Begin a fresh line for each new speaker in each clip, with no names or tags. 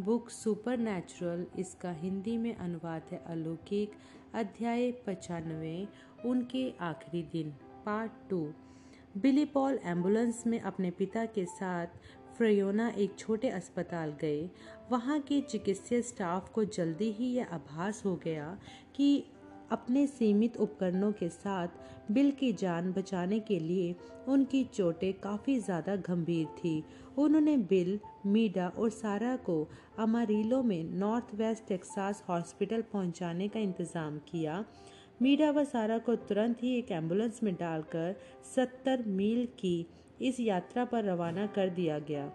Book super इसका हिंदी में अनुवाद है अलौकिक, अध्याय पचानवे, उनके आखिरी दिन part two Billy Paul ambulance में अपने पिता के साथ फ्रयोना एक छोटे अस्पताल गए। वहाँ के चिकित्सीय स्टाफ को जल्दी ही यह आभास हो गया कि अपने सीमित उपकरणों के साथ बिल की जान बचाने के लिए उनकी चोटें काफ़ी ज़्यादा गंभीर थी। उन्होंने बिल, मीडा और सारा को अमारीलो में नॉर्थ वेस्ट टेक्सास हॉस्पिटल पहुँचाने का इंतज़ाम किया। मीडा व सारा को तुरंत ही एक एंबुलेंस में डालकर सत्तर मील की इस यात्रा पर रवाना कर दिया गया।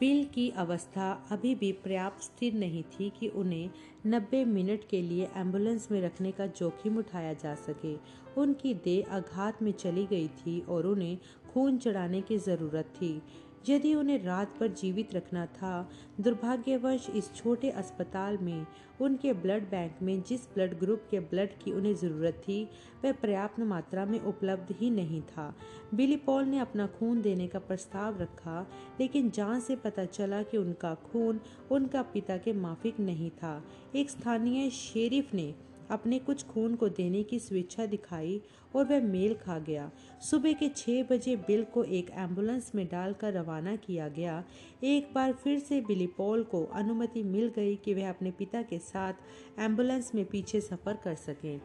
बिल की अवस्था अभी भी पर्याप्त स्थिर नहीं थी कि उन्हें 90 मिनट के लिए एंबुलेंस में रखने का जोखिम उठाया जा सके। उनकी देह आघात में चली गई थी और उन्हें खून चढ़ाने की ज़रूरत थी। यदि उन्हें रात पर जीवित रखना था, दुर्भाग्यवश इस छोटे अस्पताल में उनके ब्लड बैंक में जिस ब्लड ग्रुप के ब्लड की उन्हें ज़रूरत थी, वह पर्याप्त मात्रा में उपलब्ध ही नहीं था। बिली पॉल ने अपना खून देने का प्रस्ताव रखा, लेकिन जाँच से पता चला कि उनका खून उनका पिता के माफिक नहीं था। एक स्थानीय शेरिफ ने अपने कुछ खून को देने की स्वेच्छा दिखाई और वह मेल खा गया। सुबह के छः बजे बिल को एक एंबुलेंस में डालकर रवाना किया गया। एक बार फिर से बिली पॉल को अनुमति मिल गई कि वह अपने पिता के साथ एंबुलेंस में पीछे सफ़र कर सकें।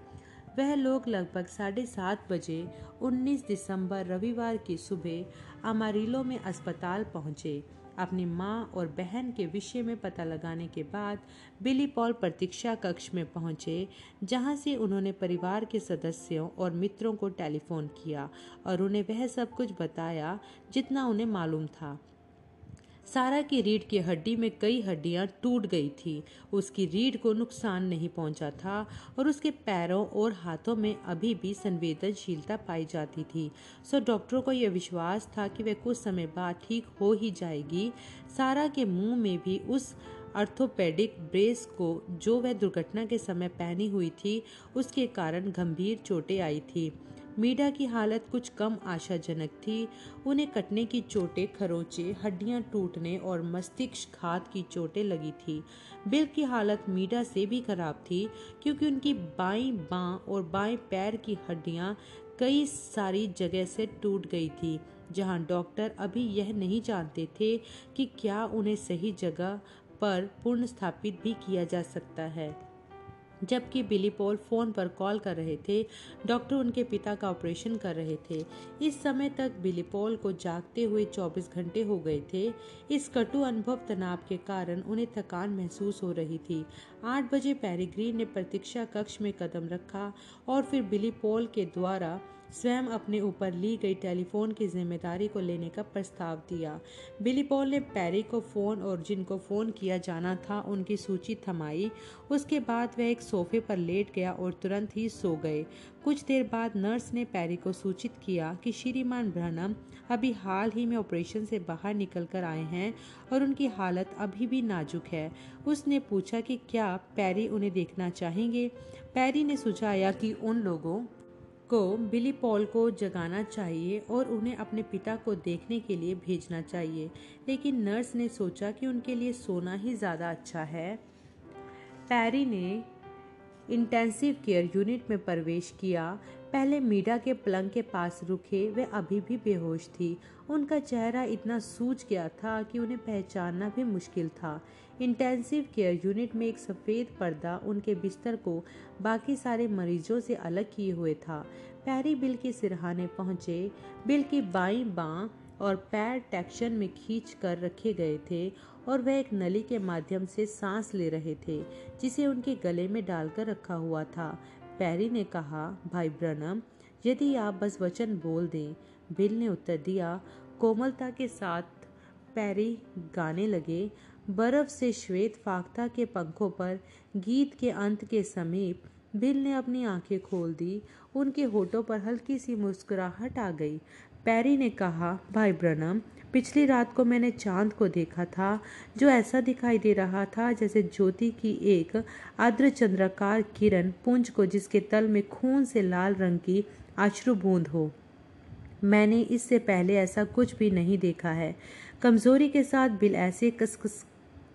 वह लोग लगभग साढ़े सात बजे 19 दिसंबर रविवार की सुबह अमारिलो में अस्पताल पहुँचे। अपनी माँ और बहन के विषय में पता लगाने के बाद बिली पॉल प्रतीक्षा कक्ष में पहुँचे, जहाँ से उन्होंने परिवार के सदस्यों और मित्रों को टेलीफोन किया और उन्हें वह सब कुछ बताया जितना उन्हें मालूम था। सारा की रीढ़ की हड्डी में कई हड्डियाँ टूट गई थी। उसकी रीढ़ को नुकसान नहीं पहुँचा था और उसके पैरों और हाथों में अभी भी संवेदनशीलता पाई जाती थी। सो डॉक्टरों को यह विश्वास था कि वह कुछ समय बाद ठीक हो ही जाएगी। सारा के मुँह में भी उस अर्थोपेडिक ब्रेस को जो वह दुर्घटना के समय पहनी हुई थी, उसके कारण गंभीर चोटें आई थी। मीडा की हालत कुछ कम आशाजनक थी। उन्हें कटने की चोटें, खरोचे, हड्डियाँ टूटने और मस्तिष्क घात की चोटें लगी थी। बिल की हालत मीडा से भी खराब थी, क्योंकि उनकी बाई बाँ और बाएँ पैर की हड्डियाँ कई सारी जगह से टूट गई थी, जहाँ डॉक्टर अभी यह नहीं जानते थे कि क्या उन्हें सही जगह पर पुनः स्थापित भी किया जा सकता है। जबकि बिली पॉल फ़ोन पर कॉल कर रहे थे। डॉक्टर उनके पिता का ऑपरेशन कर रहे थे। इस समय तक बिली पॉल को जागते हुए 24 घंटे हो गए थे। इस कटु अनुभव तनाव के कारण उन्हें थकान महसूस हो रही थी। आठ बजे पैरीग्रीन ने प्रतीक्षा कक्ष में कदम रखा और फिर बिली पॉल के द्वारा स्वयं अपने ऊपर ली गई टेलीफोन की ज़िम्मेदारी को लेने का प्रस्ताव दिया। बिली पॉल ने पैरी को फ़ोन और जिनको फ़ोन किया जाना था, उनकी सूची थमाई। उसके बाद वह एक सोफे पर लेट गया और तुरंत ही सो गए। कुछ देर बाद नर्स ने पैरी को सूचित किया कि श्रीमान ब्रहणम अभी हाल ही में ऑपरेशन से बाहर निकल कर आए हैं और उनकी हालत अभी भी नाजुक है। उसने पूछा कि क्या पैरी उन्हें देखना चाहेंगे? पैरी ने सुझाया कि उन लोगों को बिली पॉल को जगाना चाहिए और उन्हें अपने पिता को देखने के लिए भेजना चाहिए। लेकिन नर्स ने सोचा कि उनके लिए सोना ही ज़्यादा अच्छा है। पैरी ने इंटेंसिव केयर यूनिट में प्रवेश किया। पहले मीडा के पलंग के पास रुके, वे अभी भी बेहोश थी। उनका चेहरा इतना सूझ गया था कि उन्हें पहचानना भी मुश्किल था। इंटेंसिव केयर यूनिट में एक सफ़ेद पर्दा उनके बिस्तर को बाकी सारे मरीजों से अलग किए हुए था। पैरी बिल के सिरहाने पहुँचे। बिल की बाई बाँ और पैर टैक्शन में खींच कर रखे गए थे और वह एक नली के माध्यम से सांस ले रहे थे, जिसे उनके गले में डालकर रखा हुआ था। पैरी ने कहा, भाई ब्रनम, यदि आप बस वचन बोल दें, बिल ने उत्तर दिया, कोमलता के साथ पैरी गाने लगे, बर्फ़ से श्वेत फाख्ता के पंखों पर, गीत के अंत के समीप, बिल ने अपनी आँखें खोल दी, उनके होठों पर हल्की सी मुस्कुराहट आ गई। पैरी ने कहा, भाई ब्रनम पिछली रात को मैंने चाँद को देखा था, जो ऐसा दिखाई दे रहा था जैसे ज्योति की एक आद्र चंद्राकार किरण पुंज को जिसके तल में खून से लाल रंग की अश्रु बूंद हो। मैंने इससे पहले ऐसा कुछ भी नहीं देखा है। कमज़ोरी के साथ बिल ऐसे कस कस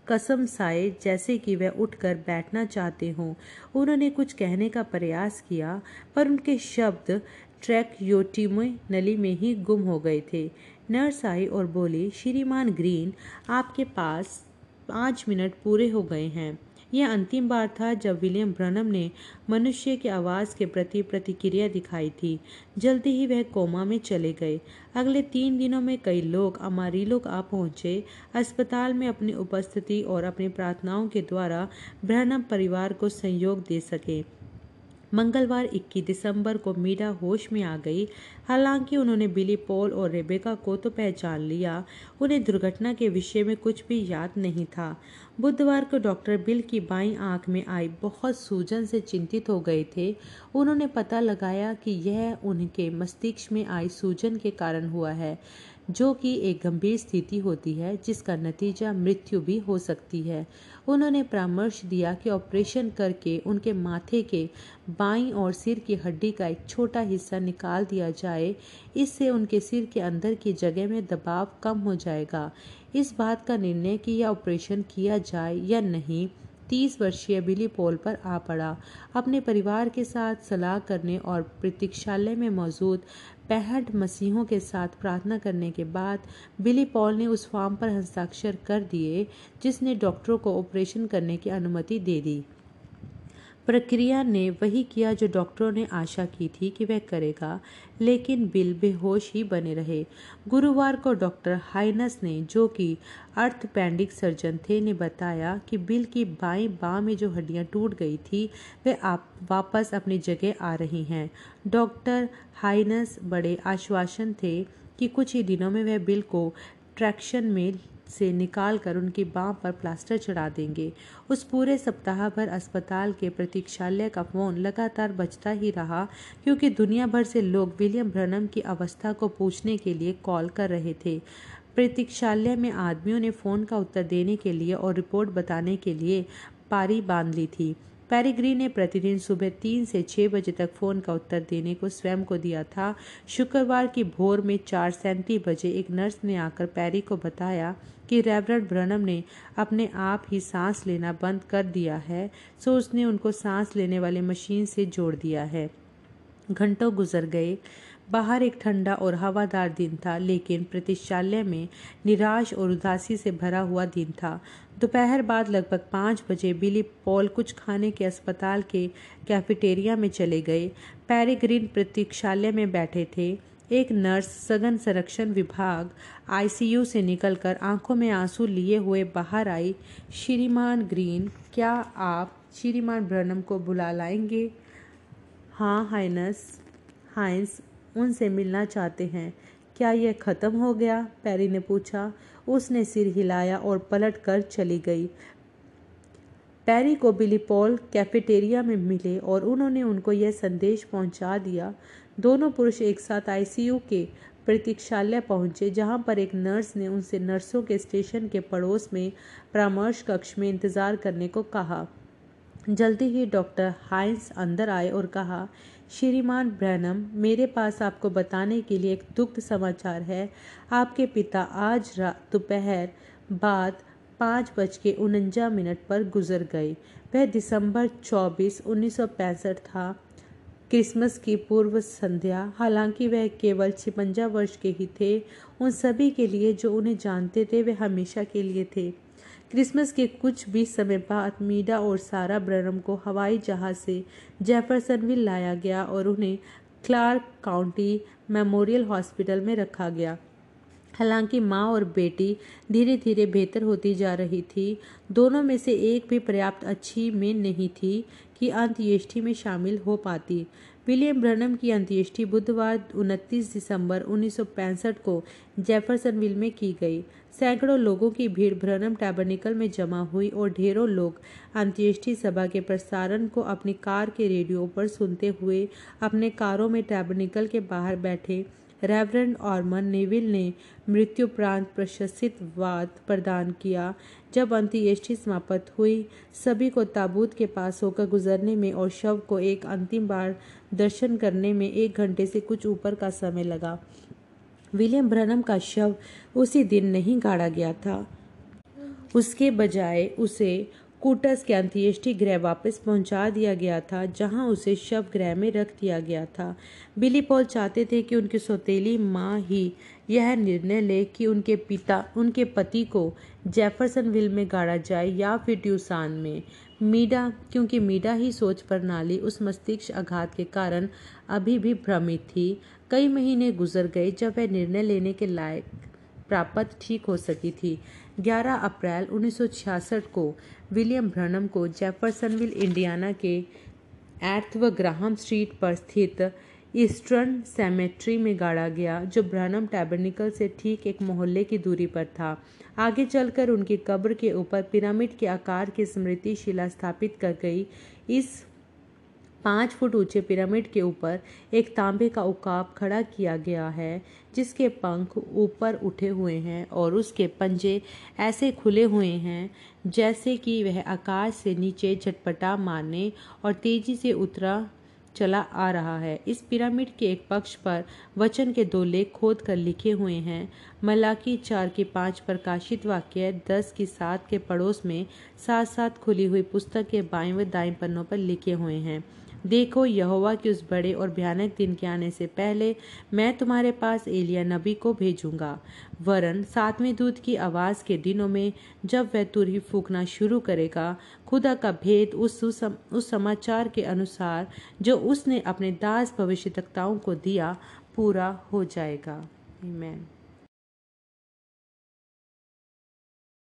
कसम साए जैसे कि वह उठकर बैठना चाहते हों। उन्होंने कुछ कहने का प्रयास किया, पर उनके शब्द ट्रैक योटिमे नली में ही गुम हो गए थे। नर्स आई और बोली, श्रीमान ग्रीन, आपके पास पाँच मिनट पूरे हो गए हैं। यह अंतिम बार था जब विलियम ब्रनम ने मनुष्य की आवाज़ के प्रति प्रतिक्रिया दिखाई थी। जल्दी ही वह कोमा में चले गए। अगले तीन दिनों में कई लोग अमारीलोक आ पहुँचे। अस्पताल में अपनी उपस्थिति और अपनी प्रार्थनाओं के द्वारा ब्रनम परिवार को सहयोग दे सके। मंगलवार 21 दिसंबर को मीरा होश में आ गई। हालाँकि उन्होंने बिली, पॉल और रेबेका को तो पहचान लिया। उन्हें दुर्घटना के विषय में कुछ भी याद नहीं था। बुधवार को डॉक्टर बिल की बाई आँख में आई, बहुत सूजन से चिंतित हो गए थे। उन्होंने पता लगाया कि यह उनके मस्तिष्क में आई सूजन के कारण हुआ है। जो कि एक गंभीर स्थिति होती है, जिसका नतीजा मृत्यु भी हो सकती है। उन्होंने परामर्श दिया कि ऑपरेशन करके उनके माथे के बाईं और सिर की हड्डी का एक छोटा हिस्सा निकाल दिया जाए, इससे उनके सिर के अंदर की जगह में दबाव कम हो जाएगा। इस बात का निर्णय कि यह ऑपरेशन किया जाए या नहीं तीस वर्षीय बिली पोल पर आ पड़ा। अपने परिवार के साथ सलाह करने और प्रतीक्षालय में मौजूद पैंहठ मसीहों के साथ प्रार्थना करने के बाद बिली पॉल ने उस फॉर्म पर हस्ताक्षर कर दिए, जिसने डॉक्टरों को ऑपरेशन करने की अनुमति दे दी। प्रक्रिया ने वही किया जो डॉक्टरों ने आशा की थी कि वह करेगा, लेकिन बिल बेहोश ही बने रहे। गुरुवार को डॉक्टर हाइनस ने, जो कि अर्थपेंडिक सर्जन थे, ने बताया कि बिल की बाएँ बाँ में जो हड्डियाँ टूट गई थी, वे आप वापस अपनी जगह आ रही हैं। डॉक्टर हाइनस बड़े आश्वासन थे कि कुछ ही दिनों में वह बिल को ट्रैक्शन में से निकाल कर उनकी बाँ पर प्लास्टर चढ़ा देंगे। उस पूरे सप्ताह भर अस्पताल के प्रतीक्षालय का फ़ोन लगातार बजता ही रहा, क्योंकि दुनिया भर से लोग विलियम ब्रनम की अवस्था को पूछने के लिए कॉल कर रहे थे। प्रतीक्षालय में आदमियों ने फ़ोन का उत्तर देने के लिए और रिपोर्ट बताने के लिए पारी बाँध ली थी। पैरीग्री ने प्रतिदिन सुबह तीन से छः बजे तक फ़ोन का उत्तर देने को स्वयं को दिया था। शुक्रवार की भोर में चार सैंतीस बजे एक नर्स ने आकर पैरी को बताया कि रेवरेंड ब्रनम ने अपने आप ही सांस लेना बंद कर दिया है, सो उसने उनको सांस लेने वाली मशीन से जोड़ दिया है। घंटों गुजर गए। बाहर एक ठंडा और हवादार दिन था, लेकिन प्रतिशालय में निराश और उदासी से भरा हुआ दिन था। दोपहर बाद लगभग पाँच बजे बिली पॉल कुछ खाने के अस्पताल के कैफेटेरिया में चले गए। पैरीग्रीन प्रतीक्षालय में बैठे थे। एक नर्स, सघन संरक्षण विभाग, आईसीयू से निकलकर आँखों में आँसू लिए हुए बाहर आई। श्रीमान ग्रीन, क्या आप श्रीमान ब्रनम को बुला लाएँगे? हाँ हाइनस, हाइंस उनसे मिलना चाहते हैं। क्या यह खत्म हो गया? पैरी ने पूछा। उसने सिर हिलाया और पलट कर चली गई। पैरी को बिली पॉल कैफेटेरिया में मिले और उन्होंने उनको यह संदेश पहुँचा दिया। दोनों पुरुष एक साथ आईसीयू के प्रतीक्षालय पहुँचे, जहाँ पर एक नर्स ने उनसे नर्सों के स्टेशन के पड़ोस में परामर्श कक्ष में इंतज़ार करने को कहा। जल्दी ही डॉक्टर हाइंस अंदर आए और कहा श्रीमान ब्रैनम, मेरे पास आपको बताने के लिए एक दुग्ध समाचार है। आपके पिता आज रात दोपहर बाद पाँच बज के उनंजा मिनट पर गुजर गए। वह दिसंबर 24 1965 था। क्रिसमस की पूर्व संध्या, हालाँकि वह केवल छिपंजा वर्ष के ही थे। उन सभी के लिए जो उन्हें जानते थे, वे हमेशा के लिए थे। क्रिसमस के कुछ भी समय बाद मीडा और सारा ब्रनम को हवाई जहाज़ से जेफरसनविल लाया गया और उन्हें क्लार्क काउंटी मेमोरियल हॉस्पिटल में रखा गया। हालाँकि माँ और बेटी धीरे धीरे बेहतर होती जा रही थी, दोनों में से एक भी पर्याप्त अच्छी में नहीं थी कि अंत्येष्टि में शामिल हो पाती। विलियम ब्रनम की अंत्येष्टि बुधवार 29 दिसंबर 1965 को जेफरसनविल में की गई। सैकड़ों लोगों की भीड़ ब्रनम टैबरनिकल में जमा हुई और ढेरों लोग अंत्येष्टि सभा के प्रसारण को अपनी कार के रेडियो पर सुनते हुए अपने कारों में टैबरनिकल के बाहर बैठे रेवरेंड ऑर्मन नेविल ने मृत्युप्रांत प्रशस्तित वाद प्रदान किया। जब अंत्येष्टि समाप्त हुई, सभी को ताबूत के पास होकर गुजरने में और शव को एक अंतिम बार दर्शन करने में एक घंटे से कुछ ऊपर का समय लगा। विलियम ब्रनम का शव उसी दिन नहीं गाड़ा गया था। उसके बजाय उसे कूटस के अंत्येष्टि गृह वापस पहुँचा दिया गया था, जहाँ उसे शव ग्रह में रख दिया गया था। बिली पॉल चाहते थे कि उनकी सौतेली माँ ही यह निर्णय ले कि उनके पिता, उनके पति को जेफरसनविल में गाड़ा जाए या फिर ट्यूसान में। मीडा, क्योंकि मीडा ही सोच प्रणाली उस मस्तिष्क आघात के कारण अभी भी भ्रमित थी। कई महीने गुजर गए जब वह निर्णय लेने के लायक प्राप्त ठीक हो सकी थी। 11 अप्रैल 1966 को विलियम ब्रनम को जेफरसनविल, इंडियाना के एर्थ व ग्राहम स्ट्रीट पर स्थित ईस्टर्न सेमेट्री में गाड़ा गया, जो ब्रनम टैबरनिकल से ठीक एक मोहल्ले की दूरी पर था। आगे चलकर उनकी कब्र के ऊपर पिरामिड के आकार की स्मृति शिला स्थापित कर गई। इस पाँच फुट ऊँचे पिरामिड के ऊपर एक तांबे का उकाब खड़ा किया गया है, जिसके पंख ऊपर उठे हुए हैं और उसके पंजे ऐसे खुले हुए हैं, जैसे कि वह आकाश से नीचे झटपटा मारने और तेज़ी से उतरा चला आ रहा है। इस पिरामिड के एक पक्ष पर वचन के दो लेख खोद कर लिखे हुए हैं। मलाकी चार के पाँच प्रकाशित वाक्य, दस की सात के पड़ोस में साथ साथ खुली हुई पुस्तक के बाएँ व दाएँ पन्नों पर लिखे हुए हैं। देखो यहोवा के उस बड़े और भयानक दिन के आने से पहले मैं तुम्हारे पास एलिया नबी को भेजूँगा वरन सातवें दूत की आवाज़ के दिनों में जब वह तुरही फूकना शुरू करेगा खुदा का भेद उस सुसम, उस समाचार के अनुसार जो उसने अपने दास भविष्यताओं को दिया पूरा हो जाएगा Amen.